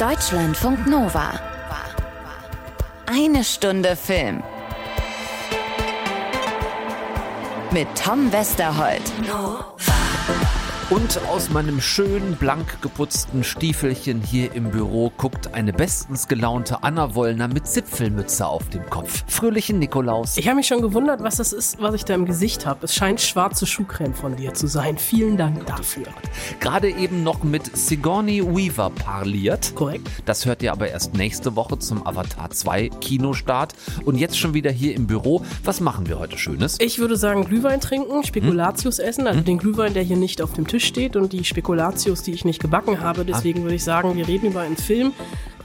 Deutschlandfunk Nova. Eine Stunde Film. Mit Tom Westerholt. Und aus meinem schön blank geputzten Stiefelchen hier im Büro guckt eine bestens gelaunte Anna Wollner mit Zipfelmütze auf dem Kopf. Fröhlichen Nikolaus. Ich habe mich schon gewundert, was das ist, was ich da im Gesicht habe. Es scheint schwarze Schuhcreme von dir zu sein. Vielen Dank dafür. Gerade eben noch mit Sigourney Weaver parliert. Korrekt. Das hört ihr aber erst nächste Woche zum Avatar 2 Kinostart. Und jetzt schon wieder hier im Büro. Was machen wir heute Schönes? Ich würde sagen, Glühwein trinken, Spekulatius essen, also den Glühwein, der hier nicht auf dem Tisch steht und die Spekulatius, die ich nicht gebacken habe. Deswegen würde ich sagen, wir reden über einen Film,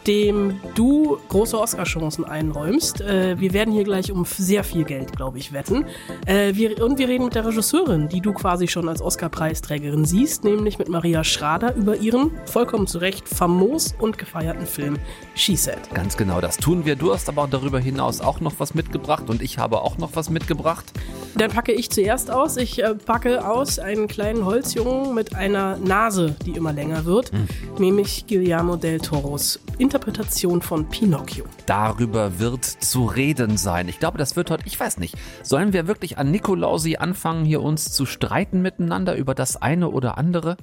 dem du große Oscar-Chancen einräumst. Äh, wir werden hier gleich um sehr viel Geld, glaube ich, wetten. Äh, wir, und wir reden mit der Regisseurin, die du quasi schon als Oscar-Preisträgerin siehst, nämlich mit Maria Schrader über ihren vollkommen zu Recht famos und gefeierten Film She Said. Ganz genau, das tun wir. Du hast aber darüber hinaus auch noch was mitgebracht und ich habe auch noch was mitgebracht. Dann packe ich zuerst aus. Ich äh, packe aus einen kleinen Holzjungen mit einer Nase, die immer länger wird, nämlich Guillermo del Toros Interpretation von Pinocchio. Darüber wird zu reden sein. Ich glaube, das wird heute, ich weiß nicht, sollen wir wirklich an Nikolausi anfangen, hier uns zu streiten miteinander über das eine oder andere?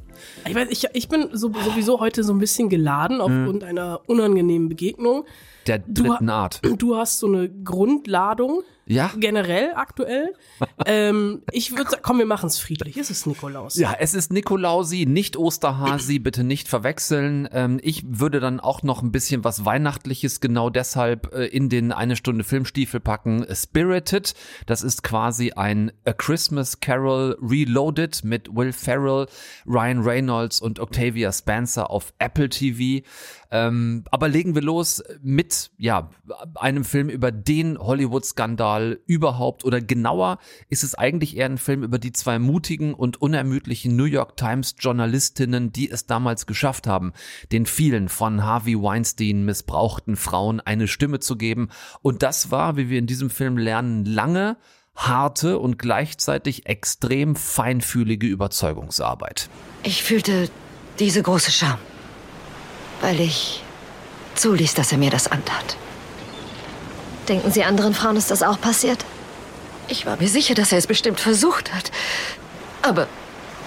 Ich weiß, ich, ich bin so, sowieso heute so ein bisschen geladen aufgrund einer unangenehmen Begegnung. Der Du, dritten Art. du hast so eine Grundladung. Ja? Generell aktuell. ähm, ich würde sagen, komm, wir machen es friedlich. Es ist Nikolaus. Ja, es ist Nikolausi, nicht Osterhasi, bitte nicht verwechseln. Ähm, ich würde dann auch noch ein bisschen was Weihnachtliches genau deshalb äh, in den eine Stunde Filmstiefel packen. Spirited, das ist quasi ein A Christmas Carol Reloaded mit Will Ferrell, Ryan Reynolds und Octavia Spencer auf Apple TV. Ähm, aber legen wir los mit ja einem Film über den Hollywood-Skandal überhaupt oder genauer ist es eigentlich eher ein Film über die zwei mutigen und unermüdlichen New York Times Journalistinnen, die es damals geschafft haben, den vielen von Harvey Weinstein missbrauchten Frauen eine Stimme zu geben. Und das war, wie wir in diesem Film lernen, lange harte und gleichzeitig extrem feinfühlige Überzeugungsarbeit. Ich fühlte diese große Scham, weil ich zuließ, dass er mir das antat. Denken Sie, anderen Frauen ist das auch passiert? Ich war mir sicher, dass er es bestimmt versucht hat. Aber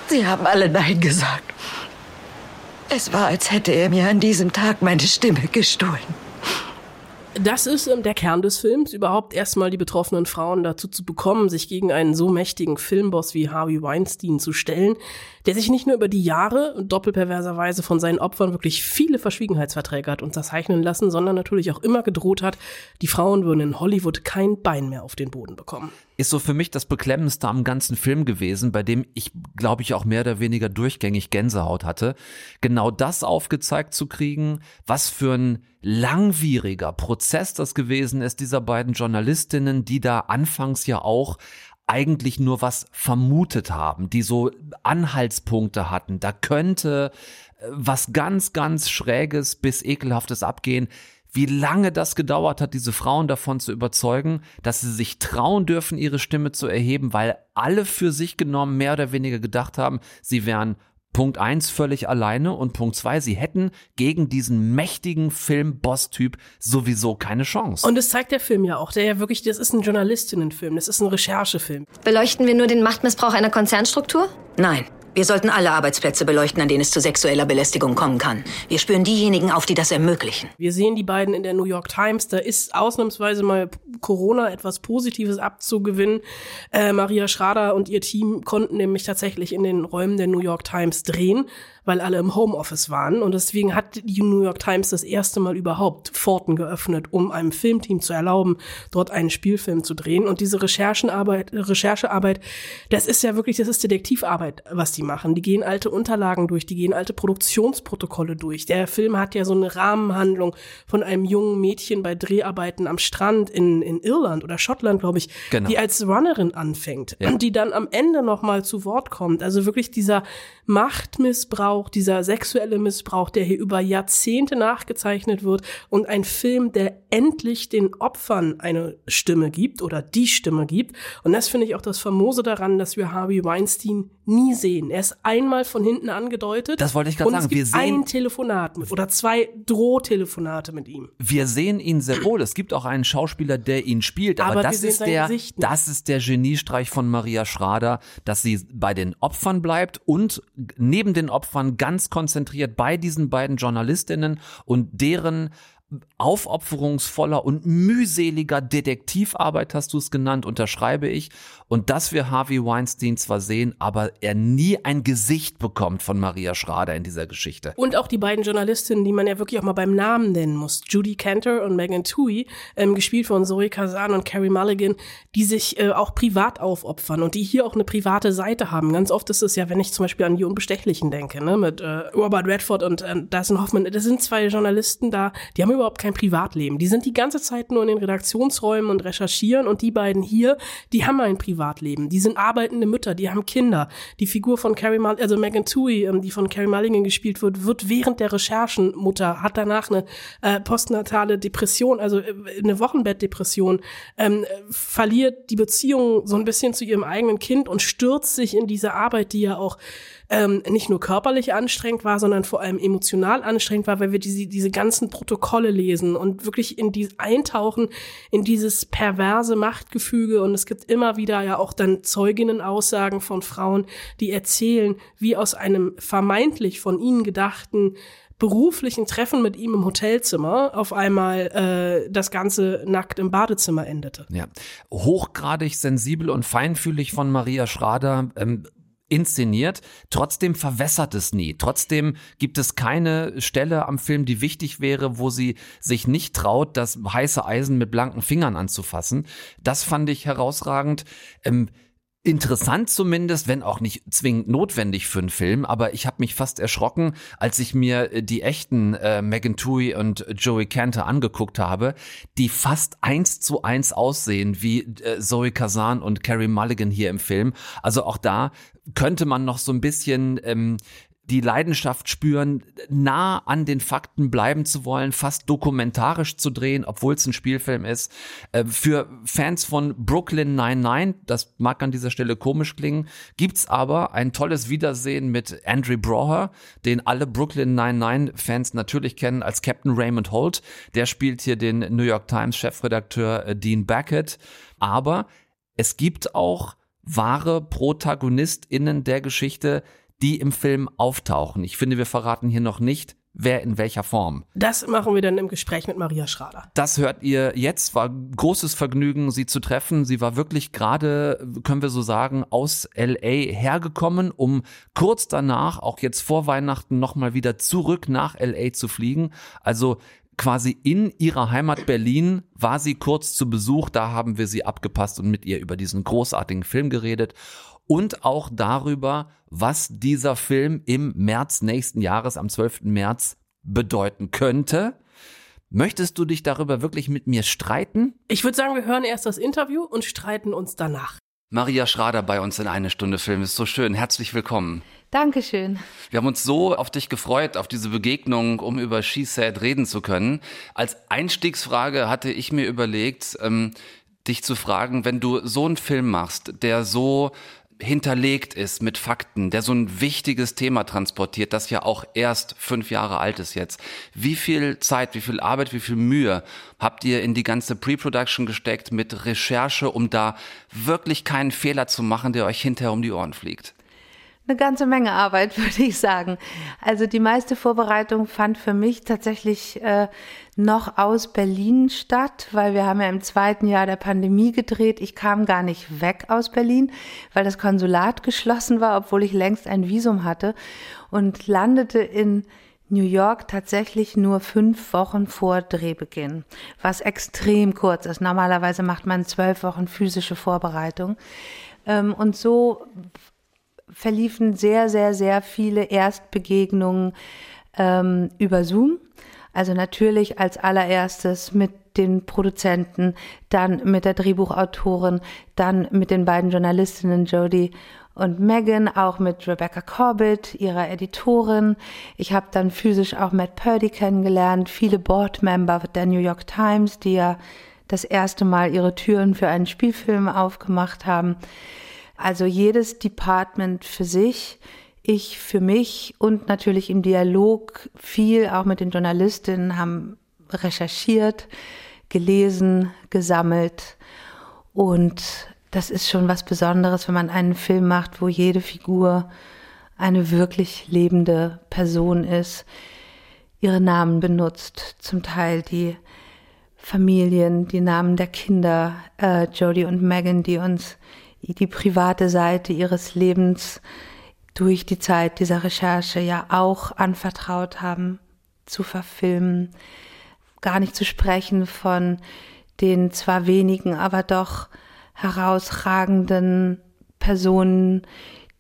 sie haben alle Nein gesagt. Es war, als hätte er mir an diesem Tag meine Stimme gestohlen. Das ist ähm, der Kern des Films, überhaupt erstmal die betroffenen Frauen dazu zu bekommen, sich gegen einen so mächtigen Filmboss wie Harvey Weinstein zu stellen, der sich nicht nur über die Jahre doppelperverserweise von seinen Opfern wirklich viele Verschwiegenheitsverträge hat unterzeichnen lassen, sondern natürlich auch immer gedroht hat, die Frauen würden in Hollywood kein Bein mehr auf den Boden bekommen. ist so für mich das Beklemmendste am ganzen Film gewesen, bei dem ich, glaube ich, auch mehr oder weniger durchgängig Gänsehaut hatte. Genau das aufgezeigt zu kriegen, was für ein langwieriger Prozess das gewesen ist, dieser beiden Journalistinnen, die da anfangs ja auch eigentlich nur was vermutet haben, die so Anhaltspunkte hatten. Da könnte äh, was ganz, ganz Schräges bis Ekelhaftes abgehen wie lange das gedauert hat, diese Frauen davon zu überzeugen, dass sie sich trauen dürfen, ihre Stimme zu erheben, weil alle für sich genommen mehr oder weniger gedacht haben, sie wären Punkt eins völlig alleine und Punkt zwei, sie hätten gegen diesen mächtigen Film-Boss-Typ sowieso keine Chance. Und das zeigt der Film ja auch, der ja wirklich, das ist ein Journalistinnenfilm, das ist ein Recherchefilm. Beleuchten wir nur den Machtmissbrauch einer Konzernstruktur? Nein, wir sollten alle Arbeitsplätze beleuchten, an denen es zu sexueller Belästigung kommen kann. Wir spüren diejenigen auf, die das ermöglichen. Wir sehen die beiden in der New York Times. Da ist ausnahmsweise mal Corona etwas Positives abzugewinnen. Äh, Maria Schrader und ihr Team konnten nämlich tatsächlich in den Räumen der New York Times drehen, weil alle im Homeoffice waren. Und deswegen hat die New York Times das erste Mal überhaupt Pforten geöffnet, um einem Filmteam zu erlauben, dort einen Spielfilm zu drehen. Und diese Recherchenarbeit, Recherchearbeit, das ist ja wirklich, das ist Detektivarbeit, was die machen. Die gehen alte Unterlagen durch, die gehen alte Produktionsprotokolle durch. Der Film hat ja so eine Rahmenhandlung von einem jungen Mädchen bei Dreharbeiten am Strand in, in Irland oder Schottland, glaube ich, Genau. die als Runnerin anfängt Ja. und die dann am Ende noch mal zu Wort kommt. Also wirklich dieser Machtmissbrauch, dieser sexuelle Missbrauch, der hier über Jahrzehnte nachgezeichnet wird und ein Film, der endlich den Opfern eine Stimme gibt oder die Stimme gibt. Und das finde ich auch das Famose daran, dass wir Harvey Weinstein nie sehen. Er ist einmal von hinten angedeutet. Das wollte ich gerade sagen. Es gibt Wir sehen- ein Telefonat mit, oder zwei Drohtelefonate mit ihm. Wir sehen ihn sehr wohl. Es gibt auch einen Schauspieler, der ihn spielt, aber, Aber das ist der, das ist der Geniestreich von Maria Schrader, dass sie bei den Opfern bleibt und neben den Opfern ganz konzentriert bei diesen beiden Journalistinnen und deren aufopferungsvoller und mühseliger Detektivarbeit, hast du es genannt, unterschreibe ich. Und dass wir Harvey Weinstein zwar sehen, aber er nie ein Gesicht bekommt von Maria Schrader in dieser Geschichte. Und auch die beiden Journalistinnen, die man ja wirklich auch mal beim Namen nennen muss. Judy Cantor und Megan Tui, ähm, gespielt von Zoe Kazan und Carrie Mulligan, die sich äh, auch privat aufopfern und die hier auch eine private Seite haben. Ganz oft ist es ja, wenn ich zum Beispiel an die Unbestechlichen denke, ne, mit äh, Robert Redford und äh, Dustin Hoffman, das sind zwei Journalisten da, die haben überhaupt kein Privatleben. Die sind die ganze Zeit nur in den Redaktionsräumen und recherchieren und die beiden hier, die haben ein Privatleben. Die sind arbeitende Mütter, die haben Kinder. Die Figur von Carrie Mulligan, also Megan Tui, ähm, die von Carrie Mulligan gespielt wird, wird während der Recherchen Mutter, hat danach eine äh, postnatale Depression, also äh, eine Wochenbettdepression, ähm, äh, verliert die Beziehung so ein bisschen zu ihrem eigenen Kind und stürzt sich in diese Arbeit, die ja auch ähm, nicht nur körperlich anstrengend war, sondern vor allem emotional anstrengend war, weil wir diese, diese ganzen Protokolle lesen und wirklich in die eintauchen in dieses perverse Machtgefüge und es gibt immer wieder ja auch dann Zeuginnen-Aussagen von Frauen, die erzählen, wie aus einem vermeintlich von ihnen gedachten beruflichen Treffen mit ihm im Hotelzimmer auf einmal äh, das Ganze nackt im Badezimmer endete. Ja, hochgradig sensibel und feinfühlig von Maria Schrader. Ähm, inszeniert, trotzdem verwässert es nie. Trotzdem gibt es keine Stelle am Film, die wichtig wäre, wo sie sich nicht traut, das heiße Eisen mit blanken Fingern anzufassen. Das fand ich herausragend. Ähm, Interessant zumindest, wenn auch nicht zwingend notwendig für einen Film, aber ich habe mich fast erschrocken, als ich mir äh, die echten äh, Megan Tui und Joey Cantor angeguckt habe, die fast eins zu eins aussehen wie äh, Zoe Kazan und Carrie Mulligan hier im Film. Also auch da könnte man noch so ein bisschen ähm, die Leidenschaft spüren, nah an den Fakten bleiben zu wollen, fast dokumentarisch zu drehen, obwohl es ein Spielfilm ist. Äh, Für Fans von Brooklyn 99, das mag an dieser Stelle komisch klingen, gibt's aber ein tolles Wiedersehen mit Andrew Broher, den alle Brooklyn 99 Fans natürlich kennen als Captain Raymond Holt. Der spielt hier den New York Times Chefredakteur äh, Dean Beckett. Aber es gibt auch wahre ProtagonistInnen der Geschichte, die im Film auftauchen. Ich finde, wir verraten hier noch nicht, wer in welcher Form. Das machen wir dann im Gespräch mit Maria Schrader. Das hört ihr jetzt. War großes Vergnügen, sie zu treffen. Sie war wirklich gerade, können wir so sagen, aus LA hergekommen, um kurz danach, auch jetzt vor Weihnachten, nochmal wieder zurück nach LA zu fliegen. Also quasi in ihrer Heimat Berlin war sie kurz zu Besuch. Da haben wir sie abgepasst und mit ihr über diesen großartigen Film geredet und auch darüber, was dieser Film im März nächsten Jahres, am 12. März, bedeuten könnte. Möchtest du dich darüber wirklich mit mir streiten? Ich würde sagen, wir hören erst das Interview und streiten uns danach. Maria Schrader bei uns in eine Stunde Film ist so schön. Herzlich willkommen. Dankeschön. Wir haben uns so auf dich gefreut, auf diese Begegnung, um über She Said reden zu können. Als Einstiegsfrage hatte ich mir überlegt, ähm, dich zu fragen, wenn du so einen Film machst, der so hinterlegt ist mit Fakten, der so ein wichtiges Thema transportiert, das ja auch erst fünf Jahre alt ist jetzt. Wie viel Zeit, wie viel Arbeit, wie viel Mühe habt ihr in die ganze Pre-Production gesteckt mit Recherche, um da wirklich keinen Fehler zu machen, der euch hinterher um die Ohren fliegt? Eine ganze Menge Arbeit, würde ich sagen. Also die meiste Vorbereitung fand für mich tatsächlich äh, noch aus Berlin statt, weil wir haben ja im zweiten Jahr der Pandemie gedreht. Ich kam gar nicht weg aus Berlin, weil das Konsulat geschlossen war, obwohl ich längst ein Visum hatte und landete in New York tatsächlich nur fünf Wochen vor Drehbeginn, was extrem kurz ist. Normalerweise macht man zwölf Wochen physische Vorbereitung. Ähm, und so verliefen sehr, sehr, sehr viele Erstbegegnungen ähm, über Zoom. Also natürlich als allererstes mit den Produzenten, dann mit der Drehbuchautorin, dann mit den beiden Journalistinnen Jodie und Megan, auch mit Rebecca Corbett, ihrer Editorin. Ich habe dann physisch auch Matt Purdy kennengelernt, viele Boardmember der New York Times, die ja das erste Mal ihre Türen für einen Spielfilm aufgemacht haben. Also jedes Department für sich, ich für mich und natürlich im Dialog viel auch mit den Journalistinnen haben recherchiert, gelesen, gesammelt. Und das ist schon was Besonderes, wenn man einen Film macht, wo jede Figur eine wirklich lebende Person ist, ihre Namen benutzt, zum Teil die Familien, die Namen der Kinder, äh, Jodie und Megan, die uns die private Seite ihres Lebens durch die Zeit dieser Recherche ja auch anvertraut haben zu verfilmen. Gar nicht zu sprechen von den zwar wenigen, aber doch herausragenden Personen,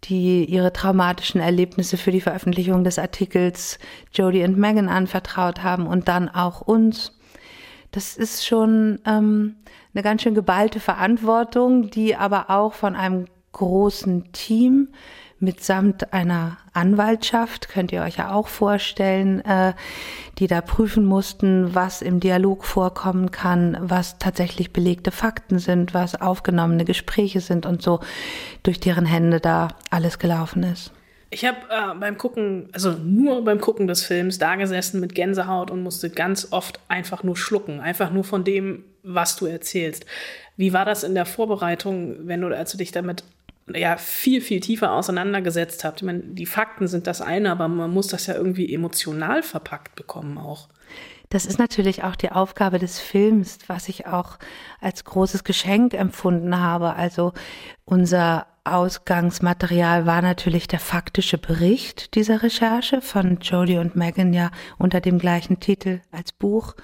die ihre traumatischen Erlebnisse für die Veröffentlichung des Artikels Jodie und Megan anvertraut haben und dann auch uns. Das ist schon ähm, eine ganz schön geballte Verantwortung, die aber auch von einem großen Team mitsamt einer Anwaltschaft, könnt ihr euch ja auch vorstellen, äh, die da prüfen mussten, was im Dialog vorkommen kann, was tatsächlich belegte Fakten sind, was aufgenommene Gespräche sind und so, durch deren Hände da alles gelaufen ist. Ich habe äh, beim Gucken, also nur beim Gucken des Films, da gesessen mit Gänsehaut und musste ganz oft einfach nur schlucken, einfach nur von dem, was du erzählst. Wie war das in der Vorbereitung, wenn du, als du dich damit ja viel, viel tiefer auseinandergesetzt habt. Ich meine, die Fakten sind das eine, aber man muss das ja irgendwie emotional verpackt bekommen auch. Das ist natürlich auch die Aufgabe des Films, was ich auch als großes Geschenk empfunden habe. Also unser Ausgangsmaterial war natürlich der faktische Bericht dieser Recherche von Jodie und Megan ja unter dem gleichen Titel als Buch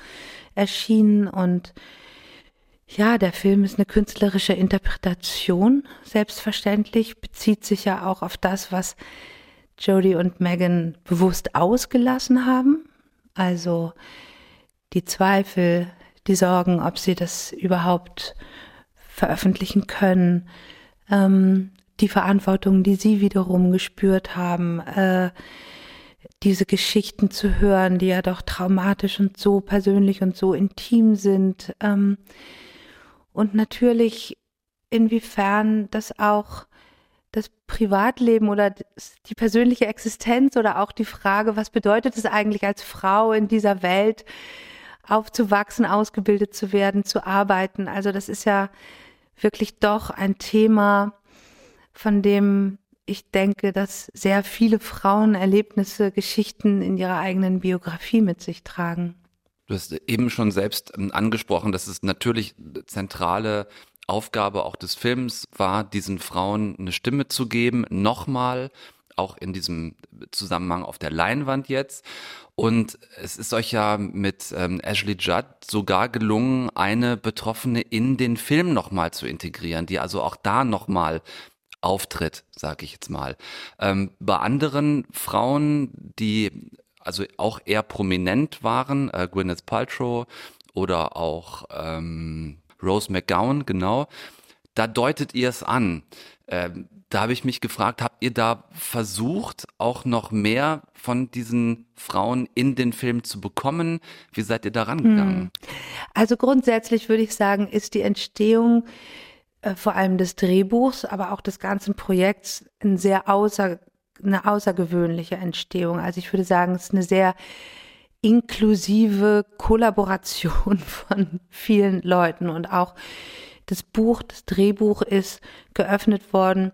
erschienen und ja, der Film ist eine künstlerische Interpretation, selbstverständlich, bezieht sich ja auch auf das, was Jodie und Megan bewusst ausgelassen haben. Also die Zweifel, die Sorgen, ob sie das überhaupt veröffentlichen können, ähm, die Verantwortung, die sie wiederum gespürt haben, äh, diese Geschichten zu hören, die ja doch traumatisch und so persönlich und so intim sind. Ähm, und natürlich inwiefern das auch das Privatleben oder die persönliche Existenz oder auch die Frage, was bedeutet es eigentlich als Frau in dieser Welt aufzuwachsen, ausgebildet zu werden, zu arbeiten. Also das ist ja wirklich doch ein Thema, von dem ich denke, dass sehr viele Frauen Erlebnisse, Geschichten in ihrer eigenen Biografie mit sich tragen. Du hast eben schon selbst ähm, angesprochen, dass es natürlich zentrale Aufgabe auch des Films war, diesen Frauen eine Stimme zu geben, nochmal, auch in diesem Zusammenhang auf der Leinwand jetzt. Und es ist euch ja mit ähm, Ashley Judd sogar gelungen, eine Betroffene in den Film nochmal zu integrieren, die also auch da nochmal auftritt, sage ich jetzt mal. Ähm, bei anderen Frauen, die also auch eher prominent waren, äh, Gwyneth Paltrow oder auch ähm, Rose McGowan, genau, da deutet ihr es an. Ähm, da habe ich mich gefragt, habt ihr da versucht, auch noch mehr von diesen Frauen in den Film zu bekommen? Wie seid ihr da rangegangen? Hm. Also grundsätzlich würde ich sagen, ist die Entstehung äh, vor allem des Drehbuchs, aber auch des ganzen Projekts ein sehr außer eine außergewöhnliche Entstehung. Also ich würde sagen, es ist eine sehr inklusive Kollaboration von vielen Leuten und auch das Buch, das Drehbuch ist geöffnet worden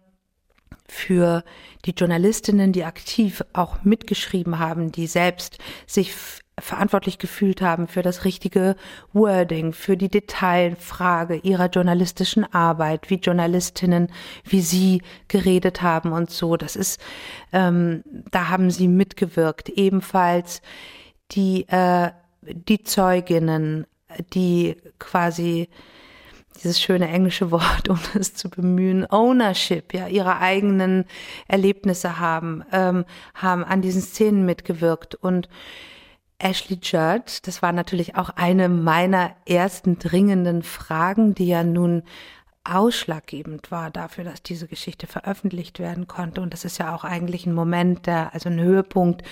für die Journalistinnen, die aktiv auch mitgeschrieben haben, die selbst sich verantwortlich gefühlt haben für das richtige Wording, für die Detailfrage ihrer journalistischen Arbeit, wie Journalistinnen, wie sie geredet haben und so. Das ist, ähm, da haben sie mitgewirkt. Ebenfalls die, äh, die Zeuginnen, die quasi dieses schöne englische Wort, um es zu bemühen, Ownership, ja, ihre eigenen Erlebnisse haben, ähm, haben an diesen Szenen mitgewirkt und Ashley Judd, das war natürlich auch eine meiner ersten dringenden Fragen, die ja nun ausschlaggebend war dafür, dass diese Geschichte veröffentlicht werden konnte. Und das ist ja auch eigentlich ein Moment, der, also ein Höhepunkt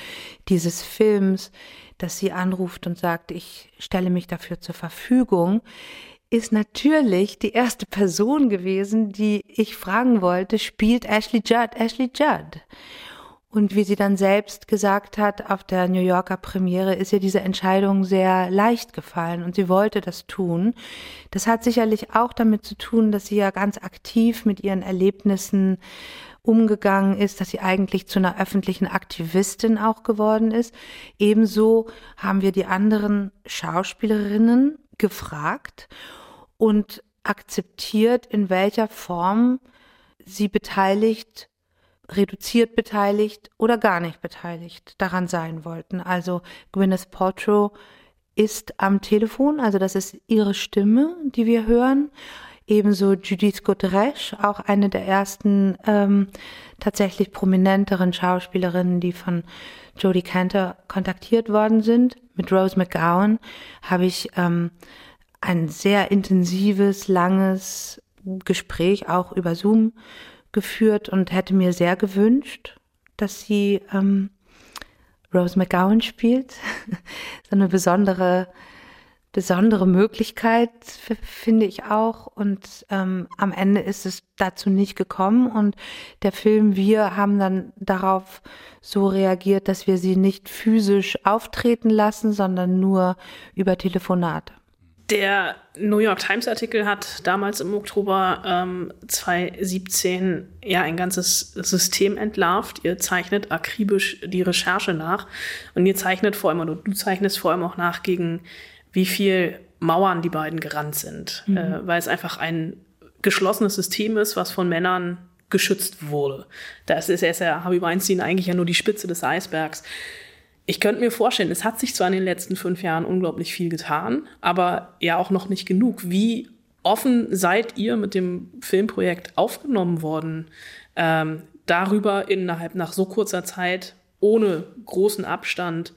dieses Films, dass sie anruft und sagt, ich stelle mich dafür zur Verfügung, ist natürlich die erste Person gewesen, die ich fragen wollte, spielt Ashley Judd Ashley Judd? Und wie sie dann selbst gesagt hat, auf der New Yorker Premiere ist ihr diese Entscheidung sehr leicht gefallen und sie wollte das tun. Das hat sicherlich auch damit zu tun, dass sie ja ganz aktiv mit ihren Erlebnissen umgegangen ist, dass sie eigentlich zu einer öffentlichen Aktivistin auch geworden ist. Ebenso haben wir die anderen Schauspielerinnen gefragt und akzeptiert, in welcher Form sie beteiligt reduziert beteiligt oder gar nicht beteiligt daran sein wollten. Also Gwyneth Paltrow ist am Telefon, also das ist ihre Stimme, die wir hören. Ebenso Judith Godrèche, auch eine der ersten ähm, tatsächlich prominenteren Schauspielerinnen, die von Jodie Cantor kontaktiert worden sind. Mit Rose McGowan habe ich ähm, ein sehr intensives, langes Gespräch auch über Zoom geführt und hätte mir sehr gewünscht, dass sie ähm, Rose McGowan spielt. so eine besondere, besondere Möglichkeit, finde ich auch. Und ähm, am Ende ist es dazu nicht gekommen. Und der Film, wir haben dann darauf so reagiert, dass wir sie nicht physisch auftreten lassen, sondern nur über Telefonate. Der New York Times Artikel hat damals im Oktober ähm, 2017 ja ein ganzes System entlarvt. Ihr zeichnet akribisch die Recherche nach und ihr zeichnet vor allem, oder du zeichnest vor allem auch nach, gegen wie viel Mauern die beiden gerannt sind, mhm. äh, weil es einfach ein geschlossenes System ist, was von Männern geschützt wurde. Das ist erst ja Harvey Weinstein eigentlich ja nur die Spitze des Eisbergs ich könnte mir vorstellen, es hat sich zwar in den letzten fünf Jahren unglaublich viel getan, aber ja auch noch nicht genug. Wie offen seid ihr mit dem Filmprojekt aufgenommen worden, ähm, darüber innerhalb nach so kurzer Zeit ohne großen Abstand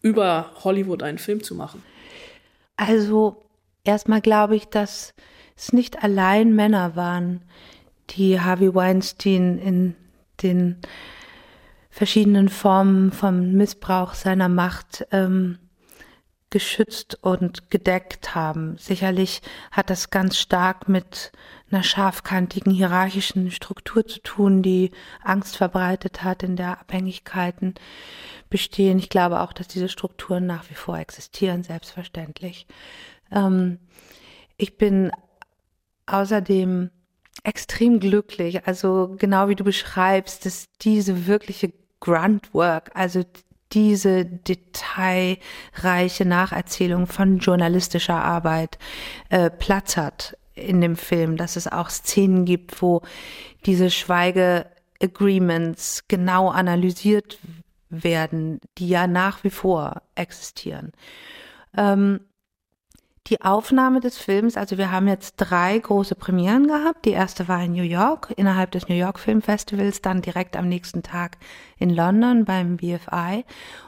über Hollywood einen Film zu machen? Also erstmal glaube ich, dass es nicht allein Männer waren, die Harvey Weinstein in den verschiedenen Formen vom Missbrauch seiner Macht ähm, geschützt und gedeckt haben. Sicherlich hat das ganz stark mit einer scharfkantigen hierarchischen Struktur zu tun, die Angst verbreitet hat, in der Abhängigkeiten bestehen. Ich glaube auch, dass diese Strukturen nach wie vor existieren, selbstverständlich. Ähm, ich bin außerdem extrem glücklich, also genau wie du beschreibst, dass diese wirkliche Gruntwork, also diese detailreiche Nacherzählung von journalistischer Arbeit äh, Platz hat in dem Film, dass es auch Szenen gibt, wo diese Schweige-Agreements genau analysiert werden, die ja nach wie vor existieren. Ähm, die Aufnahme des Films, also wir haben jetzt drei große Premieren gehabt. Die erste war in New York, innerhalb des New York Film Festivals, dann direkt am nächsten Tag in London beim BFI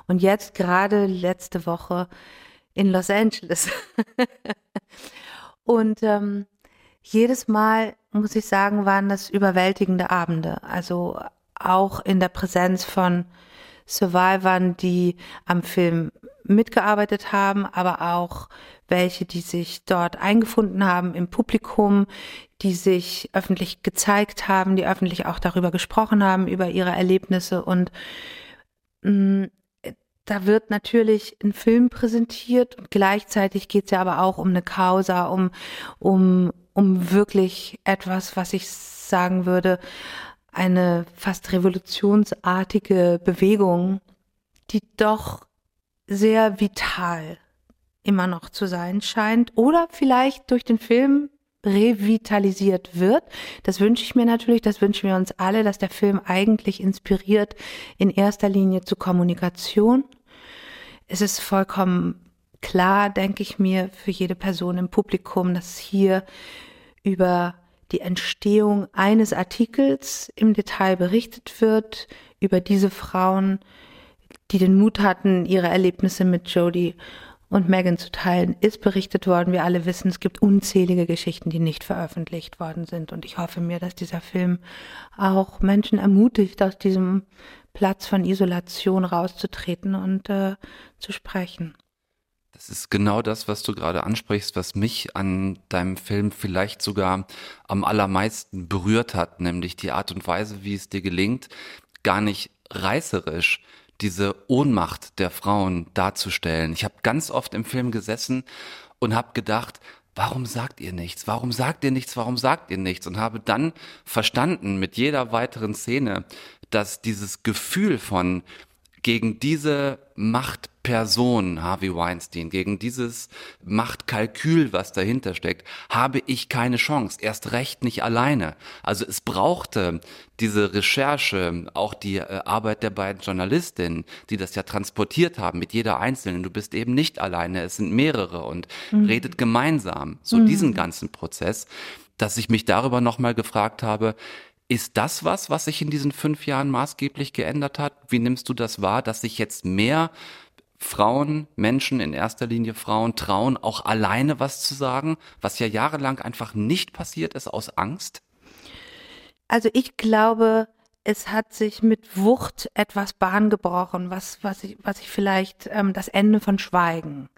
und jetzt gerade letzte Woche in Los Angeles. und ähm, jedes Mal, muss ich sagen, waren das überwältigende Abende. Also auch in der Präsenz von Survivern, die am Film mitgearbeitet haben, aber auch welche, die sich dort eingefunden haben im Publikum, die sich öffentlich gezeigt haben, die öffentlich auch darüber gesprochen haben, über ihre Erlebnisse. Und mh, mm, da wird natürlich ein Film präsentiert und gleichzeitig geht es ja aber auch um eine Causa, um, um, um wirklich etwas, was ich sagen würde, eine fast revolutionsartige Bewegung, die doch sehr vital immer noch zu sein scheint oder vielleicht durch den Film revitalisiert wird. Das wünsche ich mir natürlich, das wünschen wir uns alle, dass der Film eigentlich inspiriert in erster Linie zu Kommunikation. Es ist vollkommen klar, denke ich mir, für jede Person im Publikum, dass hier über die Entstehung eines Artikels im Detail berichtet wird, über diese Frauen, die den Mut hatten, ihre Erlebnisse mit Jodie und Megan zu teilen, ist berichtet worden. Wir alle wissen, es gibt unzählige Geschichten, die nicht veröffentlicht worden sind. Und ich hoffe mir, dass dieser Film auch Menschen ermutigt, aus diesem Platz von Isolation rauszutreten und äh, zu sprechen. Das ist genau das, was du gerade ansprichst, was mich an deinem Film vielleicht sogar am allermeisten berührt hat, nämlich die Art und Weise, wie es dir gelingt, gar nicht reißerisch diese Ohnmacht der Frauen darzustellen. Ich habe ganz oft im Film gesessen und habe gedacht, warum sagt ihr nichts? Warum sagt ihr nichts? Warum sagt ihr nichts? Und habe dann verstanden mit jeder weiteren Szene, dass dieses Gefühl von gegen diese Machtperson Harvey Weinstein, gegen dieses Machtkalkül, was dahinter steckt, habe ich keine Chance. Erst recht nicht alleine. Also es brauchte diese Recherche, auch die äh, Arbeit der beiden Journalistinnen, die das ja transportiert haben mit jeder Einzelnen. Du bist eben nicht alleine, es sind mehrere und mhm. redet gemeinsam. So mhm. diesen ganzen Prozess, dass ich mich darüber nochmal gefragt habe, ist das was, was sich in diesen fünf Jahren maßgeblich geändert hat? Wie nimmst du das wahr, dass sich jetzt mehr Frauen, Menschen, in erster Linie Frauen, trauen, auch alleine was zu sagen, was ja jahrelang einfach nicht passiert ist aus Angst? Also ich glaube, es hat sich mit Wucht etwas Bahn gebrochen, was, was, ich, was ich vielleicht ähm, das Ende von Schweigen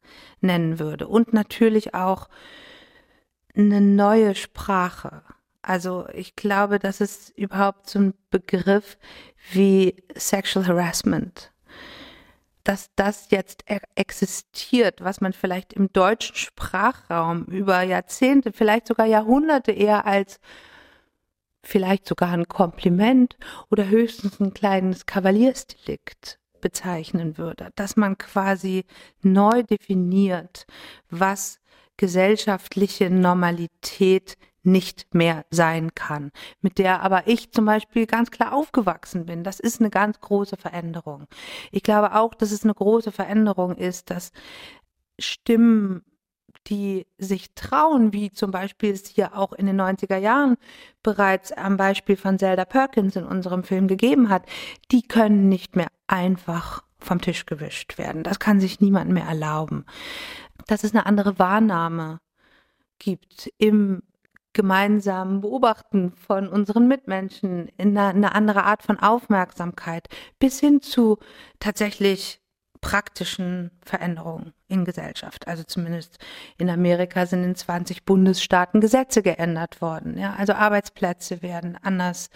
nennen würde. Und natürlich auch eine neue Sprache. Also ich glaube, das ist überhaupt so ein Begriff wie Sexual Harassment. Dass das jetzt e-, existiert, was man vielleicht im deutschen Sprachraum über Jahrzehnte, vielleicht sogar Jahrhunderte eher als vielleicht sogar ein Kompliment oder höchstens ein kleines Kavaliersdelikt bezeichnen würde, dass man quasi neu definiert, was gesellschaftliche Normalität nicht mehr sein kann, mit der aber ich zum Beispiel ganz klar aufgewachsen bin. Das ist eine ganz große Veränderung. Ich glaube auch, dass es eine große Veränderung ist, dass Stimmen die sich trauen, wie zum Beispiel es hier auch in den 90er Jahren bereits am Beispiel von Zelda Perkins in unserem Film gegeben hat, die können nicht mehr einfach vom Tisch gewischt werden. Das kann sich niemand mehr erlauben. Dass es eine andere Wahrnahme gibt im gemeinsamen Beobachten von unseren Mitmenschen, in eine, eine andere Art von Aufmerksamkeit, bis hin zu tatsächlich praktischen Veränderungen in Gesellschaft. Also zumindest in Amerika sind in 20 Bundesstaaten Gesetze geändert worden. Ja, also Arbeitsplätze werden anders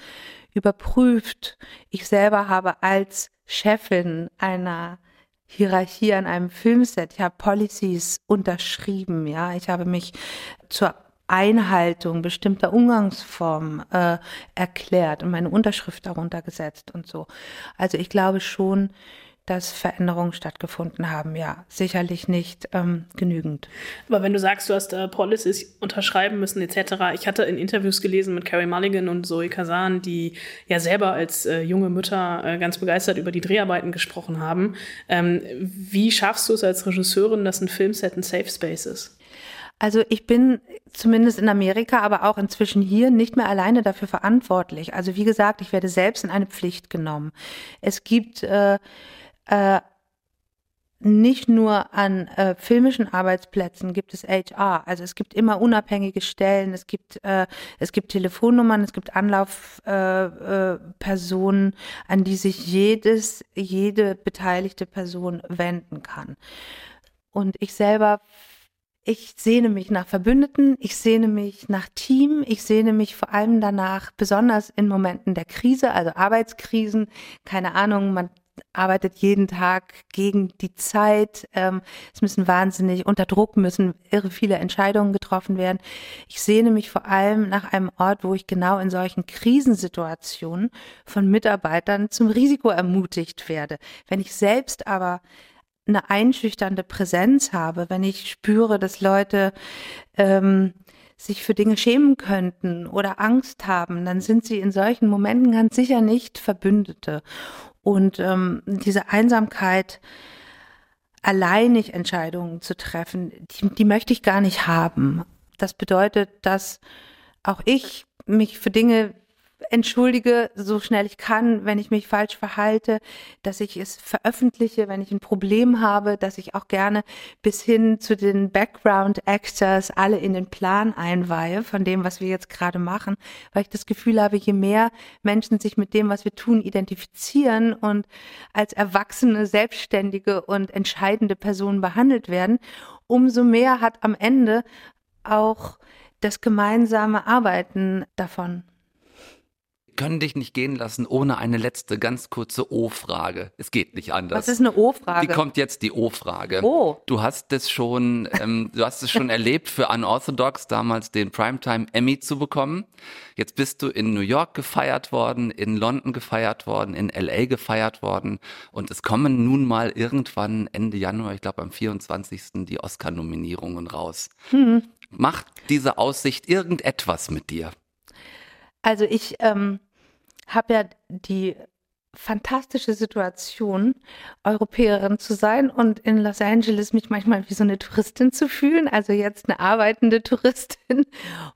überprüft. Ich selber habe als Chefin einer Hierarchie an einem Filmset, ich habe Policies unterschrieben, ja, ich habe mich zur Einhaltung bestimmter Umgangsformen äh, erklärt und meine Unterschrift darunter gesetzt und so. Also ich glaube schon, dass Veränderungen stattgefunden haben. Ja, sicherlich nicht ähm, genügend. Aber wenn du sagst, du hast äh, Policies unterschreiben müssen etc., ich hatte in Interviews gelesen mit Carrie Mulligan und Zoe Kazan, die ja selber als äh, junge Mütter äh, ganz begeistert über die Dreharbeiten gesprochen haben. Ähm, wie schaffst du es als Regisseurin, dass ein Filmset ein Safe Space ist? Also ich bin zumindest in Amerika, aber auch inzwischen hier nicht mehr alleine dafür verantwortlich. Also wie gesagt, ich werde selbst in eine Pflicht genommen. Es gibt äh, äh, nicht nur an äh, filmischen Arbeitsplätzen gibt es HR, also es gibt immer unabhängige Stellen, es gibt äh, es gibt Telefonnummern, es gibt Anlaufpersonen, äh, äh, an die sich jedes jede beteiligte Person wenden kann. Und ich selber ich sehne mich nach Verbündeten, ich sehne mich nach Team, ich sehne mich vor allem danach, besonders in Momenten der Krise, also Arbeitskrisen, keine Ahnung, man arbeitet jeden Tag gegen die Zeit. Ähm, es müssen wahnsinnig unter Druck müssen irre viele Entscheidungen getroffen werden. Ich sehne mich vor allem nach einem Ort, wo ich genau in solchen Krisensituationen von Mitarbeitern zum Risiko ermutigt werde. Wenn ich selbst aber eine einschüchternde Präsenz habe, wenn ich spüre, dass Leute ähm, sich für Dinge schämen könnten oder Angst haben, dann sind sie in solchen Momenten ganz sicher nicht Verbündete. Und ähm, diese Einsamkeit, alleinig Entscheidungen zu treffen, die, die möchte ich gar nicht haben. Das bedeutet, dass auch ich mich für Dinge entschuldige so schnell ich kann, wenn ich mich falsch verhalte, dass ich es veröffentliche, wenn ich ein Problem habe, dass ich auch gerne bis hin zu den Background Actors alle in den Plan einweihe von dem, was wir jetzt gerade machen, weil ich das Gefühl habe, je mehr Menschen sich mit dem, was wir tun, identifizieren und als erwachsene, selbstständige und entscheidende Personen behandelt werden, umso mehr hat am Ende auch das gemeinsame Arbeiten davon können dich nicht gehen lassen ohne eine letzte ganz kurze O-Frage. Es geht nicht anders. Was ist eine O-Frage? Wie kommt jetzt die O-Frage? Oh. Du hast es schon, ähm, du hast es schon erlebt, für Unorthodox damals den Primetime Emmy zu bekommen. Jetzt bist du in New York gefeiert worden, in London gefeiert worden, in LA gefeiert worden und es kommen nun mal irgendwann Ende Januar, ich glaube am 24. die Oscar-Nominierungen raus. Hm. Macht diese Aussicht irgendetwas mit dir? Also ich ähm, habe ja die fantastische Situation, Europäerin zu sein und in Los Angeles mich manchmal wie so eine Touristin zu fühlen, also jetzt eine arbeitende Touristin.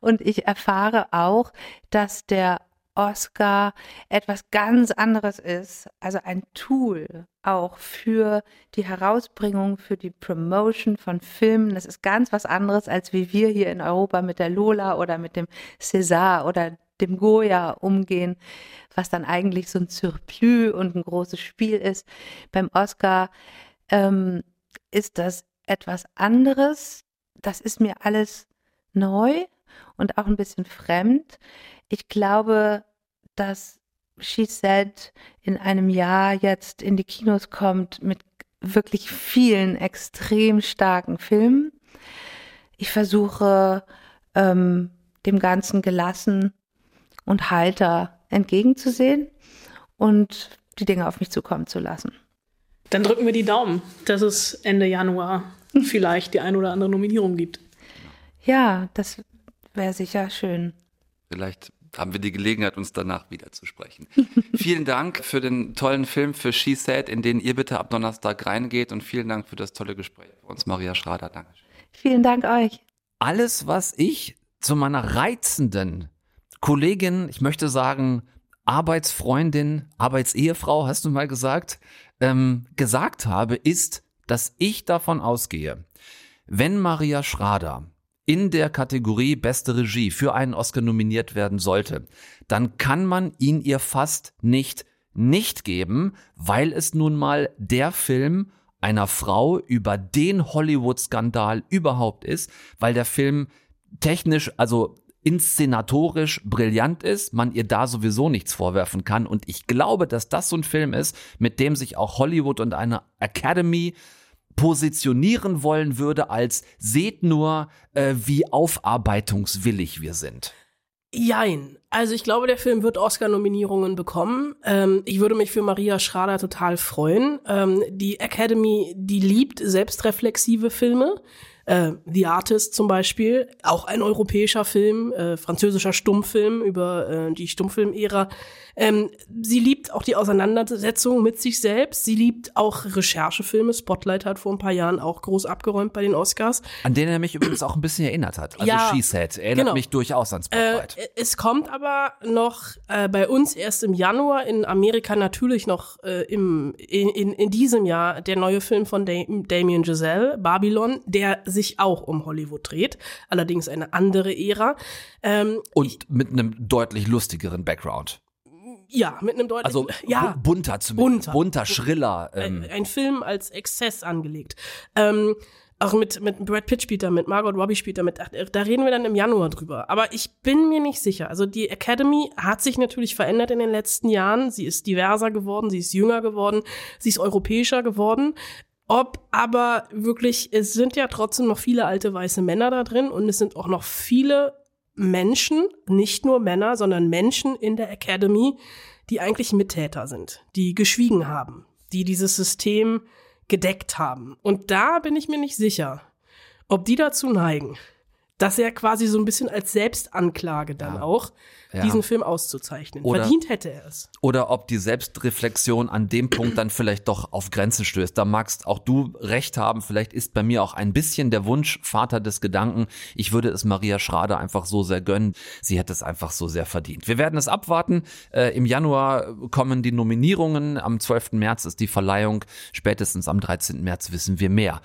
Und ich erfahre auch, dass der Oscar etwas ganz anderes ist, also ein Tool auch für die Herausbringung, für die Promotion von Filmen. Das ist ganz was anderes, als wie wir hier in Europa mit der Lola oder mit dem César oder dem Goya umgehen, was dann eigentlich so ein Surplus und ein großes Spiel ist. Beim Oscar ähm, ist das etwas anderes. Das ist mir alles neu und auch ein bisschen fremd. Ich glaube, dass She Said in einem Jahr jetzt in die Kinos kommt mit wirklich vielen extrem starken Filmen. Ich versuche ähm, dem Ganzen gelassen und heiter entgegenzusehen und die Dinge auf mich zukommen zu lassen. Dann drücken wir die Daumen, dass es Ende Januar vielleicht die ein oder andere Nominierung gibt. Ja, das wäre sicher schön. Vielleicht haben wir die Gelegenheit, uns danach wieder zu sprechen. vielen Dank für den tollen Film für She Said, in den ihr bitte ab Donnerstag reingeht und vielen Dank für das tolle Gespräch für uns, Maria Schrader. Dankeschön. Vielen Dank euch. Alles, was ich zu meiner reizenden Kollegin, ich möchte sagen, Arbeitsfreundin, Arbeitsehefrau, hast du mal gesagt, ähm, gesagt habe, ist, dass ich davon ausgehe, wenn Maria Schrader in der Kategorie Beste Regie für einen Oscar nominiert werden sollte, dann kann man ihn ihr fast nicht nicht geben, weil es nun mal der Film einer Frau über den Hollywood-Skandal überhaupt ist, weil der Film technisch, also inszenatorisch brillant ist, man ihr da sowieso nichts vorwerfen kann. Und ich glaube, dass das so ein Film ist, mit dem sich auch Hollywood und eine Academy positionieren wollen würde als seht nur, äh, wie aufarbeitungswillig wir sind. Jein. Also ich glaube, der Film wird Oscar-Nominierungen bekommen. Ähm, ich würde mich für Maria Schrader total freuen. Ähm, die Academy, die liebt selbstreflexive Filme. Äh, The Artist zum Beispiel, auch ein europäischer Film, äh, französischer Stummfilm über äh, die Stummfilmära. Ähm, sie liebt auch die Auseinandersetzung mit sich selbst. Sie liebt auch Recherchefilme. Spotlight hat vor ein paar Jahren auch groß abgeräumt bei den Oscars. An den er mich übrigens auch ein bisschen erinnert hat. Also Ja, She Said erinnert genau. mich durchaus an Spotlight. Äh, es kommt aber noch äh, bei uns erst im Januar, in Amerika natürlich noch äh, im, in, in, in diesem Jahr der neue Film von da Damien Giselle, Babylon, der sich auch um Hollywood dreht, allerdings eine andere Ära. Ähm, Und mit einem deutlich lustigeren Background. ja, mit einem deutlichen, Also ja, bu- bunter zumindest. bunter. Bunter, schriller. Ähm, ein, ein Film als Exzess angelegt. Ähm, auch mit, mit Brad Pitt spielt mit, Margot Robbie spielt da mit. Ach, Da reden wir dann im Januar drüber. Aber ich bin mir nicht sicher. Also die Academy hat sich natürlich verändert in den letzten Jahren. Sie ist diverser geworden, sie ist jünger geworden, sie ist europäischer geworden. Ob aber wirklich, es sind ja trotzdem noch viele alte weiße Männer da drin und es sind auch noch viele Menschen, nicht nur Männer, sondern Menschen in der Academy, die eigentlich Mittäter sind, die geschwiegen haben, die dieses System gedeckt haben. Und da bin ich mir nicht sicher, ob die dazu neigen, dass er quasi so ein bisschen als Selbstanklage dann Ja. auch Ja. diesen Film auszuzeichnen. Oder- Verdient hätte er es. Oder ob die Selbstreflexion an dem Punkt dann vielleicht doch auf Grenzen stößt. Da magst auch du recht haben. Vielleicht ist bei mir auch ein bisschen der Wunsch Vater des Gedanken. Ich würde es Maria Schrader einfach so sehr gönnen. Sie hätte es einfach so sehr verdient. Wir werden es abwarten. Äh, Im Januar kommen die Nominierungen. Am 12. März ist die Verleihung. Spätestens am 13. März wissen wir mehr.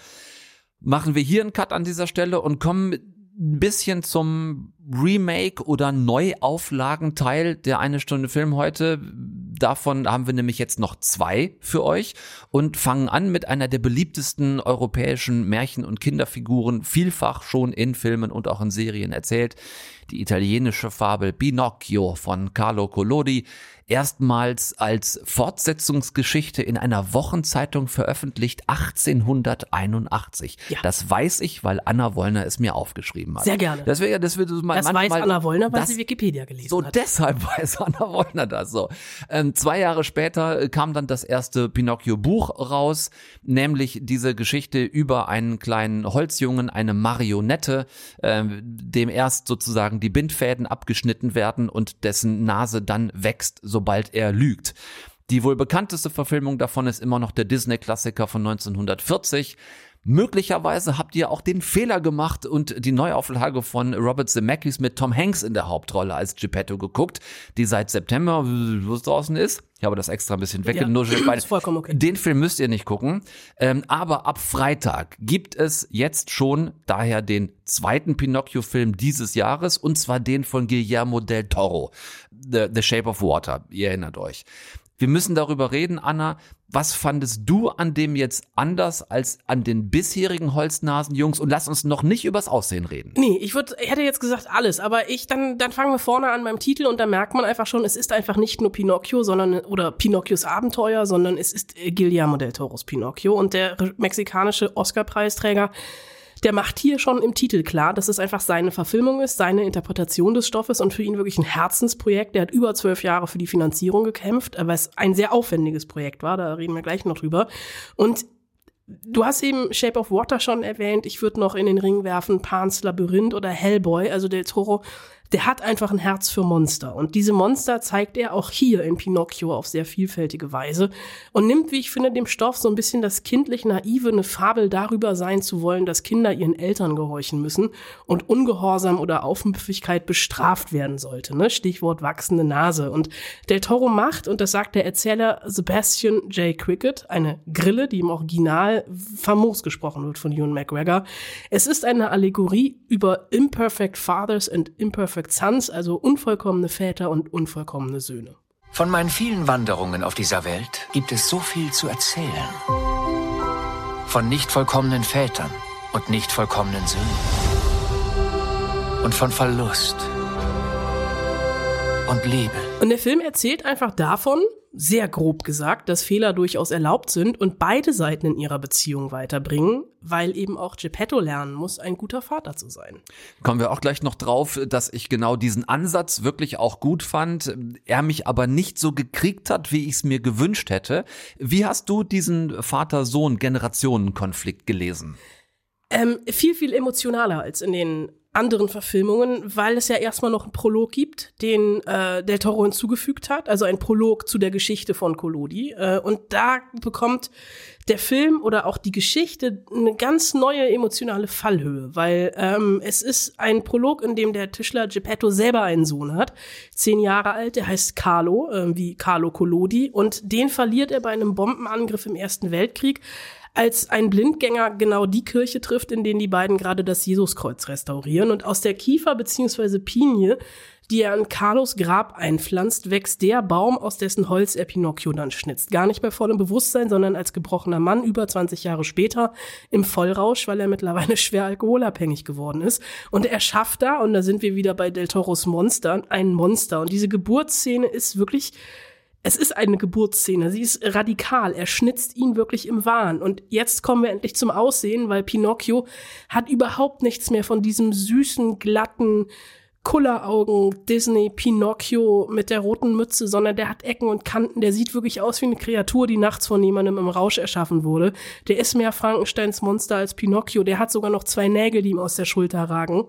Machen wir hier einen Cut an dieser Stelle und kommen ein bisschen zum Remake oder Neuauflagenteil der eine Stunde Film heute. Davon haben wir nämlich jetzt noch zwei für euch und fangen an mit einer der beliebtesten europäischen Märchen- und Kinderfiguren, vielfach schon in Filmen und auch in Serien erzählt. Die italienische Fabel Pinocchio von Carlo Collodi, erstmals als Fortsetzungsgeschichte in einer Wochenzeitung veröffentlicht 1881. Ja. Das weiß ich, weil Anna Wollner es mir aufgeschrieben hat. Sehr gerne. Das wäre, das wird mal Das weiß Anna Wollner, weil das- sie Wikipedia gelesen so, hat. deshalb weiß Anna Wollner das so. Ähm, zwei Jahre später äh, kam dann das erste Pinocchio-Buch raus, nämlich diese Geschichte über einen kleinen Holzjungen, eine Marionette, ähm, dem erst sozusagen die Bindfäden abgeschnitten werden und dessen Nase dann wächst, sobald er lügt. Die wohl bekannteste Verfilmung davon ist immer noch der Disney-Klassiker von 1940. Möglicherweise habt ihr auch den Fehler gemacht und die Neuauflage von Robert Zemeckis mit Tom Hanks in der Hauptrolle als Geppetto geguckt, die seit September wo es draußen ist. Ich habe das extra ein bisschen weggenuschelt. weil ist vollkommen okay. Den Film müsst ihr nicht gucken. Ähm, aber ab Freitag gibt es jetzt schon daher den zweiten Pinocchio-Film dieses Jahres und zwar den von Guillermo del Toro, The, The Shape of Water. Ihr erinnert euch. Wir müssen darüber reden, Anna. Was fandest du an dem jetzt anders als an den bisherigen Holznasen-Jungs? Und lass uns noch nicht übers Aussehen reden. Nee, ich würd, ich hätte jetzt gesagt alles, aber ich, dann, dann fangen wir vorne an beim Titel und da merkt man einfach schon, es ist einfach nicht nur Pinocchio, sondern, oder Pinocchios Abenteuer, sondern es ist Guillermo del Toros Pinocchio und der mexikanische Oscar-Preisträger, der macht hier schon im Titel klar, dass es einfach seine Verfilmung ist, seine Interpretation des Stoffes und für ihn wirklich ein Herzensprojekt. Der hat über zwölf Jahre für die Finanzierung gekämpft, weil es ein sehr aufwendiges Projekt war, da reden wir gleich noch drüber. Und Du hast eben Shape of Water schon erwähnt. Ich würde noch in den Ring werfen Pans Labyrinth oder Hellboy, also Del Toro. Der hat einfach ein Herz für Monster. Und diese Monster zeigt er auch hier in Pinocchio auf sehr vielfältige Weise und nimmt, wie ich finde, dem Stoff so ein bisschen das kindlich naive, eine Fabel darüber sein zu wollen, dass Kinder ihren Eltern gehorchen müssen und Ungehorsam oder Aufmüpfigkeit bestraft werden sollte. Ne? Stichwort wachsende Nase. Und Del Toro macht, und das sagt der Erzähler Sebastian J. Cricket, eine Grille, die im Original famos gesprochen wird von Ewan McGregor. Es ist eine Allegorie über imperfect fathers and imperfect sons, also unvollkommene Väter und unvollkommene Söhne. Von meinen vielen Wanderungen auf dieser Welt gibt es so viel zu erzählen. Von nicht vollkommenen Vätern und nicht vollkommenen Söhnen. Und von Verlust und Liebe. Und der Film erzählt einfach davon, sehr grob gesagt, dass Fehler durchaus erlaubt sind und beide Seiten in ihrer Beziehung weiterbringen, weil eben auch Geppetto lernen muss, ein guter Vater zu sein. Kommen wir auch gleich noch drauf, dass ich genau diesen Ansatz wirklich auch gut fand, er mich aber nicht so gekriegt hat, wie ich es mir gewünscht hätte. Wie hast du diesen Vater-Sohn-Generationen-Konflikt gelesen? Ähm, viel, viel emotionaler als in den anderen Verfilmungen, weil es ja erstmal noch einen Prolog gibt, den äh, Del Toro hinzugefügt hat, also ein Prolog zu der Geschichte von Collodi. Äh, und da bekommt der Film oder auch die Geschichte eine ganz neue emotionale Fallhöhe, weil ähm, es ist ein Prolog, in dem der Tischler Geppetto selber einen Sohn hat, zehn Jahre alt, der heißt Carlo, äh, wie Carlo Collodi, und den verliert er bei einem Bombenangriff im Ersten Weltkrieg als ein Blindgänger genau die Kirche trifft, in denen die beiden gerade das Jesuskreuz restaurieren. Und aus der Kiefer bzw. Pinie, die er an Carlos Grab einpflanzt, wächst der Baum, aus dessen Holz er Pinocchio dann schnitzt. Gar nicht bei vollem Bewusstsein, sondern als gebrochener Mann über 20 Jahre später im Vollrausch, weil er mittlerweile schwer alkoholabhängig geworden ist. Und er schafft da, und da sind wir wieder bei Del Toros Monster, ein Monster. Und diese Geburtsszene ist wirklich es ist eine Geburtsszene. Sie ist radikal. Er schnitzt ihn wirklich im Wahn. Und jetzt kommen wir endlich zum Aussehen, weil Pinocchio hat überhaupt nichts mehr von diesem süßen, glatten, Kulleraugen Disney Pinocchio mit der roten Mütze, sondern der hat Ecken und Kanten. Der sieht wirklich aus wie eine Kreatur, die nachts von jemandem im Rausch erschaffen wurde. Der ist mehr Frankensteins Monster als Pinocchio. Der hat sogar noch zwei Nägel, die ihm aus der Schulter ragen.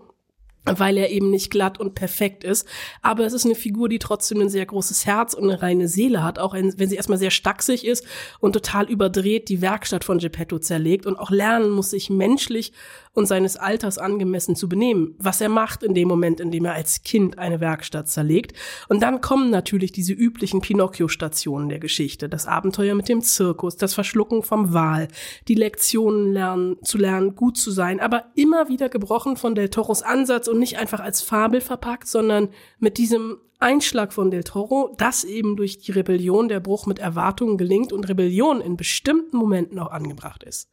Weil er eben nicht glatt und perfekt ist. Aber es ist eine Figur, die trotzdem ein sehr großes Herz und eine reine Seele hat, auch wenn sie erstmal sehr stacksig ist und total überdreht die Werkstatt von Geppetto zerlegt und auch lernen muss, sich menschlich und seines Alters angemessen zu benehmen, was er macht in dem Moment, in dem er als Kind eine Werkstatt zerlegt. Und dann kommen natürlich diese üblichen Pinocchio-Stationen der Geschichte. Das Abenteuer mit dem Zirkus, das Verschlucken vom Wal, die Lektionen lernen, zu lernen, gut zu sein, aber immer wieder gebrochen von Del Toros Ansatz und nicht einfach als Fabel verpackt, sondern mit diesem Einschlag von Del Toro, das eben durch die Rebellion der Bruch mit Erwartungen gelingt und Rebellion in bestimmten Momenten auch angebracht ist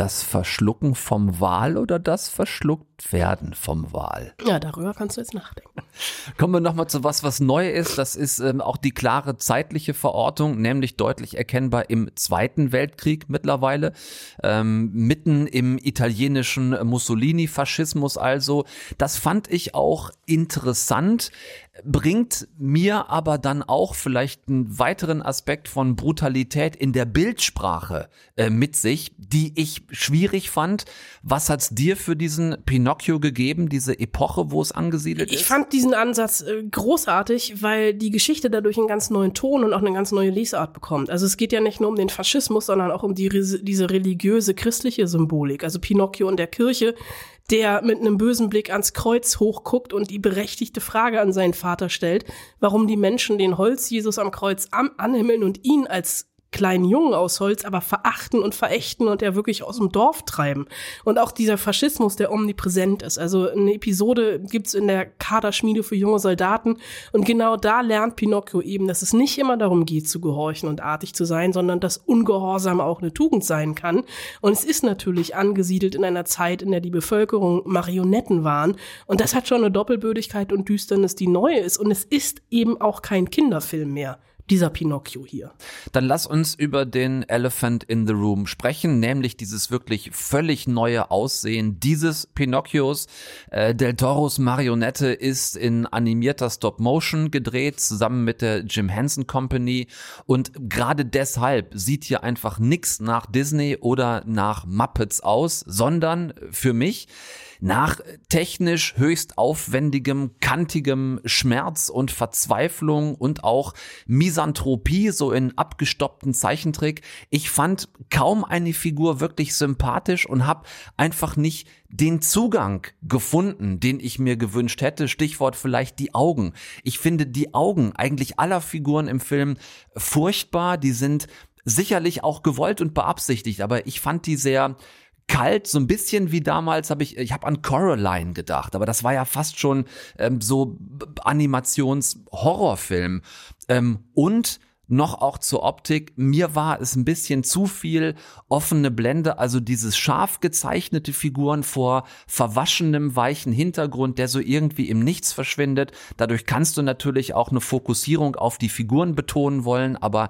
das Verschlucken vom Wal oder das Verschlucktwerden vom Wal? Ja, darüber kannst du jetzt nachdenken. Kommen wir nochmal zu was, was neu ist. Das ist ähm, auch die klare zeitliche Verortung, nämlich deutlich erkennbar im Zweiten Weltkrieg mittlerweile. Ähm, mitten im italienischen Mussolini-Faschismus also. Das fand ich auch interessant bringt mir aber dann auch vielleicht einen weiteren Aspekt von Brutalität in der Bildsprache äh, mit sich, die ich schwierig fand. Was hat's dir für diesen Pinocchio gegeben, diese Epoche, wo es angesiedelt ist? Ich fand diesen Ansatz äh, großartig, weil die Geschichte dadurch einen ganz neuen Ton und auch eine ganz neue Lesart bekommt. Also es geht ja nicht nur um den Faschismus, sondern auch um die, diese religiöse christliche Symbolik. Also Pinocchio und der Kirche der mit einem bösen Blick ans Kreuz hochguckt und die berechtigte Frage an seinen Vater stellt, warum die Menschen den Holz Jesus am Kreuz anhimmeln und ihn als kleinen Jungen aus Holz aber verachten und verächten und er wirklich aus dem Dorf treiben. Und auch dieser Faschismus, der omnipräsent ist. Also eine Episode gibt's in der Kaderschmiede für junge Soldaten und genau da lernt Pinocchio eben, dass es nicht immer darum geht, zu gehorchen und artig zu sein, sondern dass Ungehorsam auch eine Tugend sein kann. Und es ist natürlich angesiedelt in einer Zeit, in der die Bevölkerung Marionetten waren. Und das hat schon eine Doppelbödigkeit und Düsternis, die neu ist. Und es ist eben auch kein Kinderfilm mehr dieser Pinocchio hier. Dann lass uns über den Elephant in the Room sprechen, nämlich dieses wirklich völlig neue Aussehen dieses Pinocchios. Äh, Del Toros Marionette ist in animierter Stop-Motion gedreht, zusammen mit der Jim Henson Company. Und gerade deshalb sieht hier einfach nichts nach Disney oder nach Muppets aus, sondern für mich nach technisch höchst aufwendigem, kantigem Schmerz und Verzweiflung und auch Misanthropie, so in abgestoppten Zeichentrick. Ich fand kaum eine Figur wirklich sympathisch und habe einfach nicht den Zugang gefunden, den ich mir gewünscht hätte. Stichwort vielleicht die Augen. Ich finde die Augen eigentlich aller Figuren im Film furchtbar. Die sind sicherlich auch gewollt und beabsichtigt, aber ich fand die sehr kalt, so ein bisschen wie damals habe ich, ich habe an Coraline gedacht, aber das war ja fast schon ähm, so Animations-Horrorfilm. Ähm, und noch auch zur Optik. Mir war es ein bisschen zu viel offene Blende, also dieses scharf gezeichnete Figuren vor verwaschenem weichen Hintergrund, der so irgendwie im Nichts verschwindet. Dadurch kannst du natürlich auch eine Fokussierung auf die Figuren betonen wollen, aber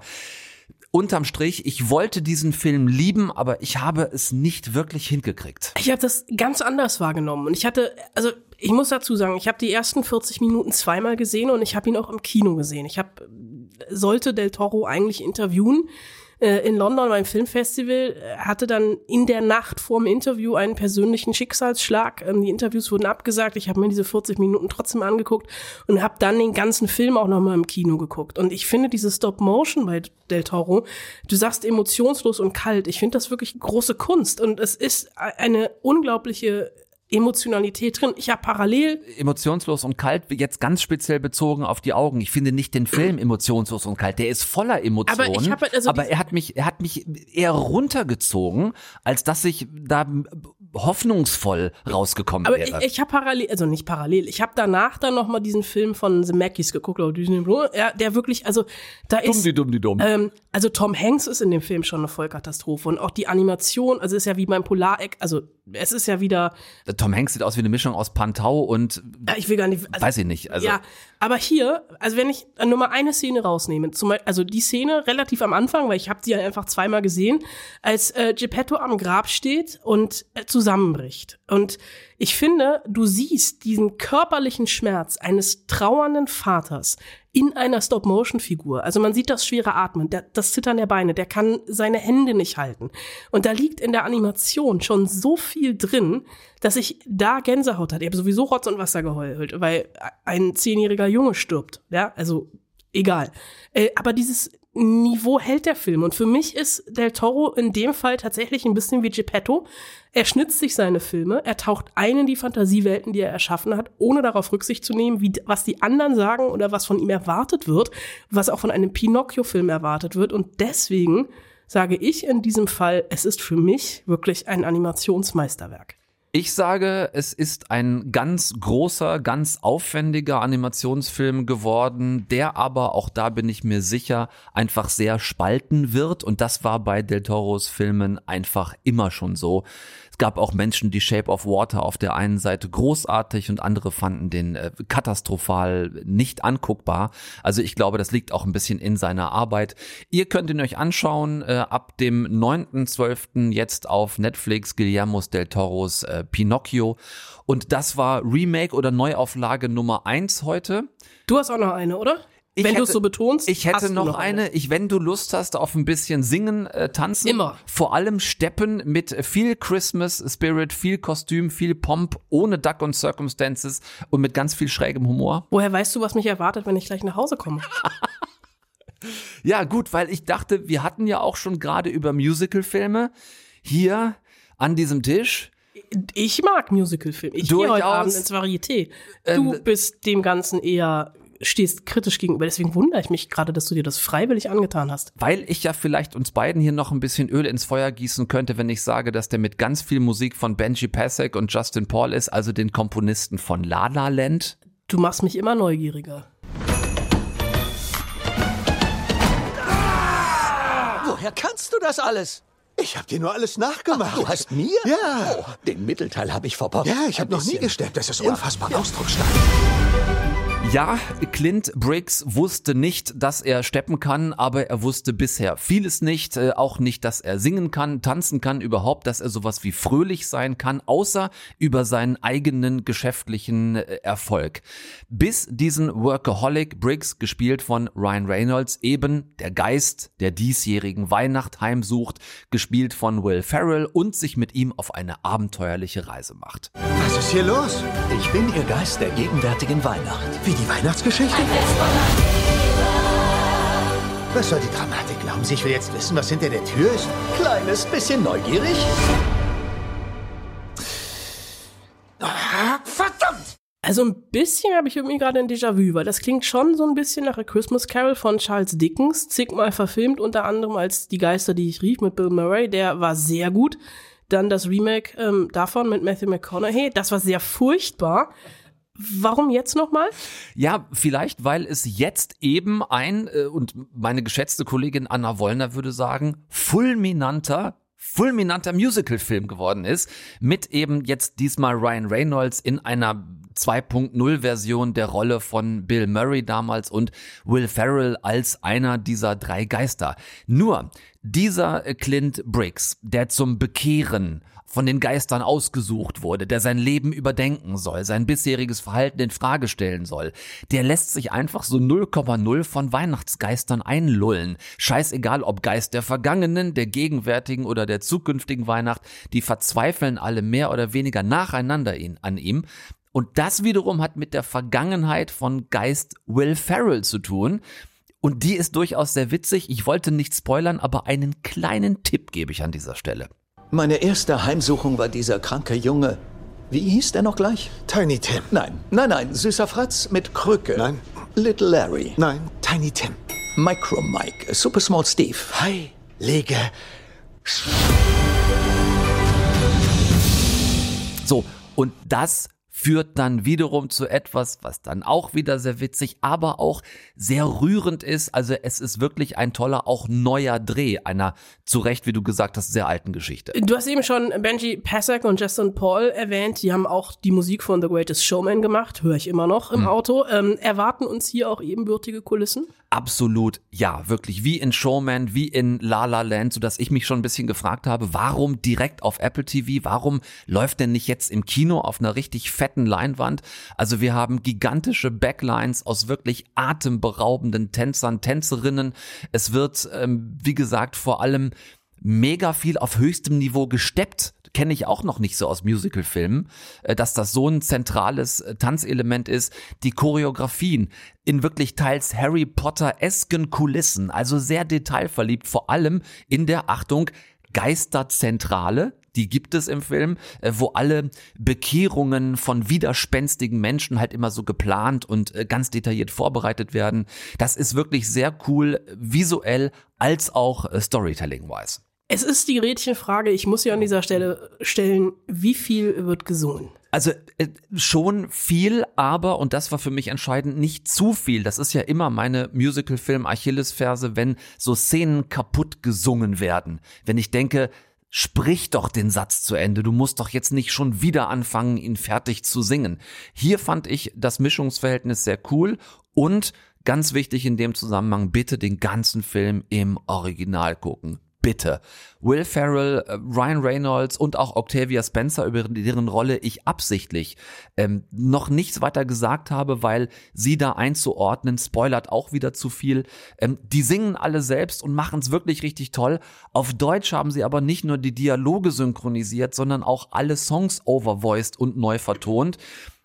unterm Strich, ich wollte diesen Film lieben, aber ich habe es nicht wirklich hingekriegt. Ich habe das ganz anders wahrgenommen und ich hatte, also ich muss dazu sagen, ich habe die ersten 40 Minuten zweimal gesehen und ich habe ihn auch im Kino gesehen. Ich habe sollte Del Toro eigentlich interviewen äh, in London beim Filmfestival, äh, hatte dann in der Nacht vorm Interview einen persönlichen Schicksalsschlag. Ähm, die Interviews wurden abgesagt. Ich habe mir diese 40 Minuten trotzdem angeguckt und habe dann den ganzen Film auch nochmal im Kino geguckt. Und ich finde diese Stop-Motion bei Del Toro, du sagst emotionslos und kalt. Ich finde das wirklich große Kunst und es ist eine unglaubliche Emotionalität drin. Ich habe parallel emotionslos und kalt jetzt ganz speziell bezogen auf die Augen. Ich finde nicht den Film emotionslos und kalt. Der ist voller Emotionen. Aber, ich hab, also aber er hat mich, er hat mich eher runtergezogen, als dass ich da hoffnungsvoll rausgekommen aber wäre. Ich, ich habe parallel, also nicht parallel. Ich habe danach dann noch mal diesen Film von The Mackies geguckt, oder Disney ja, der wirklich, also da ist, dumm, die dumm, die dumm. Ähm, also Tom Hanks ist in dem Film schon eine Vollkatastrophe und auch die Animation, also ist ja wie beim Polareck, also es ist ja wieder. Tom Hanks sieht aus wie eine Mischung aus Pantau und. Ich will gar nicht. Also, weiß ich nicht. Also. Ja, aber hier, also wenn ich nur mal eine Szene rausnehme, zum Beispiel, also die Szene relativ am Anfang, weil ich habe sie ja einfach zweimal gesehen, als äh, Geppetto am Grab steht und äh, zusammenbricht. Und ich finde, du siehst diesen körperlichen Schmerz eines trauernden Vaters in einer Stop-Motion-Figur. Also man sieht das schwere Atmen, der, das Zittern der Beine, der kann seine Hände nicht halten. Und da liegt in der Animation schon so viel drin, dass ich da Gänsehaut hatte. Ich habe sowieso Rotz und Wasser geheult, weil ein zehnjähriger Junge stirbt. Ja, also egal. Äh, aber dieses Niveau hält der Film. Und für mich ist Del Toro in dem Fall tatsächlich ein bisschen wie Geppetto. Er schnitzt sich seine Filme, er taucht ein in die Fantasiewelten, die er erschaffen hat, ohne darauf Rücksicht zu nehmen, wie, was die anderen sagen oder was von ihm erwartet wird, was auch von einem Pinocchio-Film erwartet wird. Und deswegen sage ich in diesem Fall, es ist für mich wirklich ein Animationsmeisterwerk. Ich sage, es ist ein ganz großer, ganz aufwendiger Animationsfilm geworden, der aber, auch da bin ich mir sicher, einfach sehr spalten wird. Und das war bei Del Toros Filmen einfach immer schon so gab auch Menschen, die Shape of Water auf der einen Seite großartig und andere fanden den äh, katastrophal nicht anguckbar. Also ich glaube, das liegt auch ein bisschen in seiner Arbeit. Ihr könnt ihn euch anschauen äh, ab dem 9.12. jetzt auf Netflix Guillermo del Toros äh, Pinocchio. Und das war Remake oder Neuauflage Nummer eins heute. Du hast auch noch eine, oder? Ich wenn du es so betonst, Ich hätte du noch, eine. Ich, wenn du Lust hast auf ein bisschen singen, äh, tanzen. Immer. Vor allem Steppen mit viel Christmas Spirit, viel Kostüm, viel Pomp, ohne Duck und Circumstances und mit ganz viel schrägem Humor. Woher weißt du, was mich erwartet, wenn ich gleich nach Hause komme? Ja, gut, weil ich dachte, wir hatten ja auch schon gerade über Musicalfilme hier an diesem Tisch. Ich mag Musicalfilme. Ich gehe heute. Abend ins Varieté. Du Ähm, bist dem Ganzen eher, stehst kritisch gegenüber. Deswegen wundere ich mich gerade, dass du dir das freiwillig angetan hast. Weil ich ja vielleicht uns beiden hier noch ein bisschen Öl ins Feuer gießen könnte, wenn ich sage, dass der mit ganz viel Musik von Benji Pasek und Justin Paul ist, also den Komponisten von La La Land. Du machst mich immer neugieriger. Woher kannst du das alles? Ich hab dir nur alles nachgemacht. Du hast mir? Ja. Oh, den Mittelteil habe ich verbockt. Ja, ich habe noch nie gesteppt. Das ist Ja. unfassbar ausdrucksstark. Ja, Clint Briggs wusste nicht, dass er steppen kann, aber er wusste bisher vieles nicht, äh, auch nicht, dass er singen kann, tanzen kann, überhaupt, dass er sowas wie fröhlich sein kann, außer über seinen eigenen geschäftlichen äh, Erfolg. Bis diesen Workaholic Briggs, gespielt von Ryan Reynolds, eben der Geist der diesjährigen Weihnacht heimsucht, gespielt von Will Ferrell und sich mit ihm auf eine abenteuerliche Reise macht. Was ist hier los? Ich bin ihr Geist der gegenwärtigen Weihnacht. Wie die Weihnachtsgeschichte? Was soll die Dramatik? Glauben Sie, ich will jetzt wissen, was hinter der Tür ist? Kleines bisschen neugierig. Verdammt! Also ein bisschen habe ich irgendwie gerade ein Déjà-vu, weil das klingt schon so ein bisschen nach A Christmas Carol von Charles Dickens, zigmal verfilmt, unter anderem als Die Geister, die ich rief mit Bill Murray, der war sehr gut. Dann das Remake ähm, davon mit Matthew McConaughey, das war sehr furchtbar. Warum jetzt nochmal? Ja, vielleicht, weil es jetzt eben ein, äh, und meine geschätzte Kollegin Anna Wollner würde sagen, fulminanter fulminanter Musicalfilm geworden ist, mit eben jetzt diesmal Ryan Reynolds in einer 2.0 Version der Rolle von Bill Murray damals und Will Ferrell als einer dieser drei Geister. Nur dieser Clint Briggs, der zum Bekehren von den Geistern ausgesucht wurde, der sein Leben überdenken soll, sein bisheriges Verhalten in Frage stellen soll, der lässt sich einfach so 0,0 von Weihnachtsgeistern einlullen. Scheißegal, ob Geist der vergangenen, der gegenwärtigen oder der zukünftigen Weihnacht, die verzweifeln alle mehr oder weniger nacheinander ihn, an ihm. Und das wiederum hat mit der Vergangenheit von Geist Will Ferrell zu tun. Und die ist durchaus sehr witzig. Ich wollte nicht spoilern, aber einen kleinen Tipp gebe ich an dieser Stelle. Meine erste Heimsuchung war dieser kranke Junge. Wie hieß der noch gleich? Tiny Tim. Nein, nein, nein, süßer Fratz mit Krücke. Nein. Little Larry. Nein, Tiny Tim. Micro Mike. Super Small Steve. Heilige. So, und das führt dann wiederum zu etwas, was dann auch wieder sehr witzig, aber auch sehr rührend ist. Also es ist wirklich ein toller, auch neuer Dreh einer, zu Recht, wie du gesagt hast, sehr alten Geschichte. Du hast eben schon Benji Pasek und Justin Paul erwähnt. Die haben auch die Musik von The Greatest Showman gemacht, höre ich immer noch im Auto. Ähm, erwarten uns hier auch ebenbürtige Kulissen? Absolut, ja, wirklich wie in Showman, wie in La La Land, so dass ich mich schon ein bisschen gefragt habe, warum direkt auf Apple TV? Warum läuft denn nicht jetzt im Kino auf einer richtig fetten Leinwand? Also wir haben gigantische Backlines aus wirklich atemberaubenden Tänzern, Tänzerinnen. Es wird, ähm, wie gesagt, vor allem mega viel auf höchstem Niveau gesteppt kenne ich auch noch nicht so aus Musicalfilmen, äh, dass das so ein zentrales äh, Tanzelement ist. Die Choreografien in wirklich teils Harry Potter-esken Kulissen, also sehr detailverliebt, vor allem in der Achtung Geisterzentrale, die gibt es im Film, äh, wo alle Bekehrungen von widerspenstigen Menschen halt immer so geplant und ganz detailliert vorbereitet werden. Das ist wirklich sehr cool, visuell als auch storytelling-wise. Es ist die Rädchenfrage, ich muss ja an dieser Stelle stellen, wie viel wird gesungen? Also äh, schon viel, aber, und das war für mich entscheidend, nicht zu viel. Das ist ja immer meine Musical-Film-Achillesferse, wenn so Szenen kaputt gesungen werden. Wenn ich denke, sprich doch den Satz zu Ende. Du musst doch jetzt nicht schon wieder anfangen, ihn fertig zu singen. Hier fand ich das Mischungsverhältnis sehr cool und ganz wichtig in dem Zusammenhang, bitte den ganzen Film im Original gucken bitte. Will Ferrell, äh, Ryan Reynolds und auch Octavia Spencer, über deren Rolle ich absichtlich ähm, noch nichts weiter gesagt habe, weil sie da einzuordnen, spoilert auch wieder zu viel. Ähm, die singen alle selbst und machen es wirklich richtig toll. Auf Deutsch haben sie aber nicht nur die Dialoge synchronisiert, sondern auch alle Songs overvoiced und neu vertont.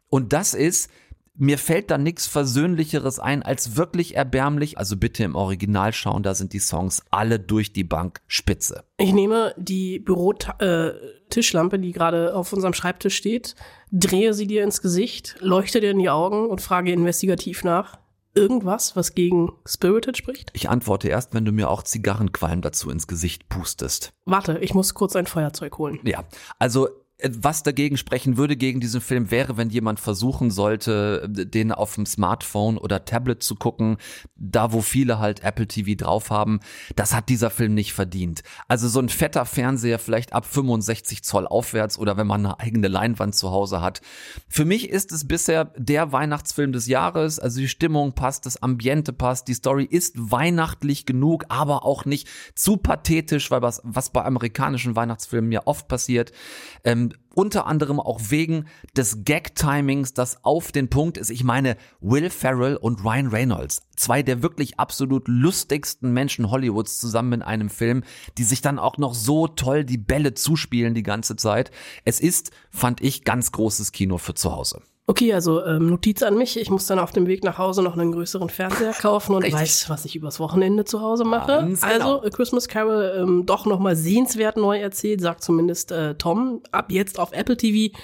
Und das ist mir fällt da nichts Versöhnlicheres ein als wirklich erbärmlich. Also bitte im Original schauen, da sind die Songs alle durch die Bank spitze. Ich nehme die Bürotischlampe, äh, die gerade auf unserem Schreibtisch steht, drehe sie dir ins Gesicht, leuchte dir in die Augen und frage investigativ nach. Irgendwas, was gegen Spirited spricht? Ich antworte erst, wenn du mir auch Zigarrenqualm dazu ins Gesicht pustest. Warte, ich muss kurz ein Feuerzeug holen. Ja, also was dagegen sprechen würde gegen diesen Film wäre, wenn jemand versuchen sollte, den auf dem Smartphone oder Tablet zu gucken, da wo viele halt Apple TV drauf haben. Das hat dieser Film nicht verdient. Also so ein fetter Fernseher, vielleicht ab 65 Zoll aufwärts oder wenn man eine eigene Leinwand zu Hause hat. Für mich ist es bisher der Weihnachtsfilm des Jahres. Also die Stimmung passt, das Ambiente passt, die Story ist weihnachtlich genug, aber auch nicht zu pathetisch, weil was, was bei amerikanischen Weihnachtsfilmen ja oft passiert. Ähm, unter anderem auch wegen des Gag-Timings, das auf den Punkt ist. Ich meine, Will Ferrell und Ryan Reynolds, zwei der wirklich absolut lustigsten Menschen Hollywoods zusammen in einem Film, die sich dann auch noch so toll die Bälle zuspielen die ganze Zeit. Es ist, fand ich, ganz großes Kino für zu Hause. Okay, also ähm, Notiz an mich. Ich muss dann auf dem Weg nach Hause noch einen größeren Fernseher kaufen und Richtig. weiß, was ich übers Wochenende zu Hause mache. Ganz genau. Also A Christmas Carol ähm, doch nochmal sehenswert neu erzählt, sagt zumindest äh, Tom. Ab jetzt auf Apple TV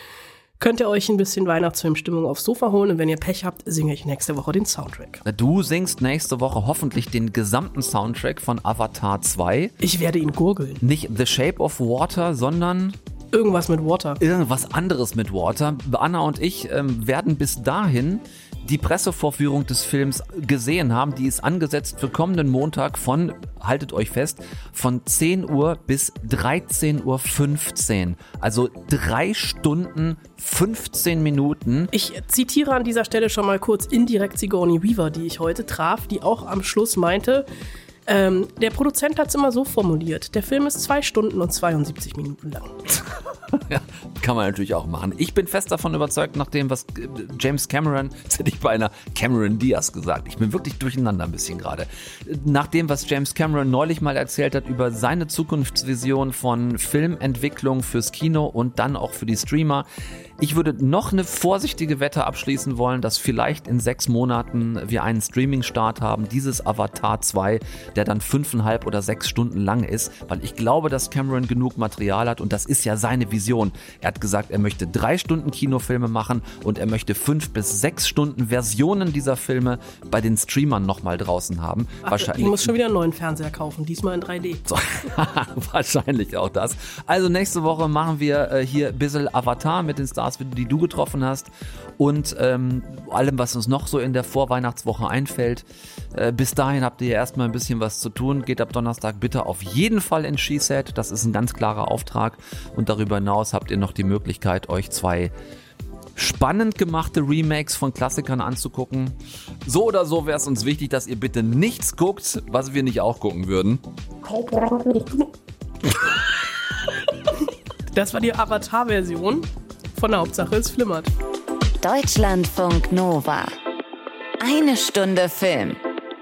könnt ihr euch ein bisschen Weihnachtsfilmstimmung aufs Sofa holen und wenn ihr Pech habt, singe ich nächste Woche den Soundtrack. Du singst nächste Woche hoffentlich den gesamten Soundtrack von Avatar 2. Ich werde ihn gurgeln. Nicht The Shape of Water, sondern Irgendwas mit Water. Irgendwas anderes mit Water. Anna und ich ähm, werden bis dahin die Pressevorführung des Films gesehen haben. Die ist angesetzt für kommenden Montag von, haltet euch fest, von 10 Uhr bis 13.15 Uhr. Also drei Stunden 15 Minuten. Ich zitiere an dieser Stelle schon mal kurz indirekt Sigourney Weaver, die ich heute traf, die auch am Schluss meinte, ähm, der Produzent hat es immer so formuliert. Der Film ist zwei Stunden und 72 Minuten lang. ja, kann man natürlich auch machen. Ich bin fest davon überzeugt, nach dem, was äh, James Cameron, jetzt hätte ich bei einer Cameron Diaz gesagt. Ich bin wirklich durcheinander ein bisschen gerade. Nach dem, was James Cameron neulich mal erzählt hat über seine Zukunftsvision von Filmentwicklung fürs Kino und dann auch für die Streamer, ich würde noch eine vorsichtige Wette abschließen wollen, dass vielleicht in sechs Monaten wir einen Streaming-Start haben, dieses Avatar 2, der dann fünfeinhalb oder sechs Stunden lang ist, weil ich glaube, dass Cameron genug Material hat und das ist ja seine Vision. Er hat gesagt, er möchte drei Stunden Kinofilme machen und er möchte fünf bis sechs Stunden Versionen dieser Filme bei den Streamern nochmal draußen haben. Ach, Wahrscheinlich. Ich muss schon wieder einen neuen Fernseher kaufen, diesmal in 3D. So, wahrscheinlich auch das. Also nächste Woche machen wir äh, hier ein bisschen Avatar mit den Stars Stars, die du getroffen hast und ähm, allem, was uns noch so in der Vorweihnachtswoche einfällt. Äh, bis dahin habt ihr ja erstmal ein bisschen was zu tun. Geht ab Donnerstag bitte auf jeden Fall in SheSet. Das ist ein ganz klarer Auftrag. Und darüber hinaus habt ihr noch die Möglichkeit, euch zwei spannend gemachte Remakes von Klassikern anzugucken. So oder so wäre es uns wichtig, dass ihr bitte nichts guckt, was wir nicht auch gucken würden. Das war die Avatar-Version von der Hauptsache es flimmert. Deutschlandfunk Nova. Eine Stunde Film.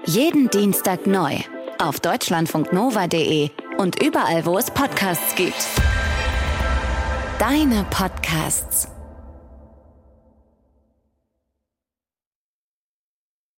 Jeden Dienstag neu. Auf deutschlandfunknova.de und überall, wo es Podcasts gibt. Deine Podcasts.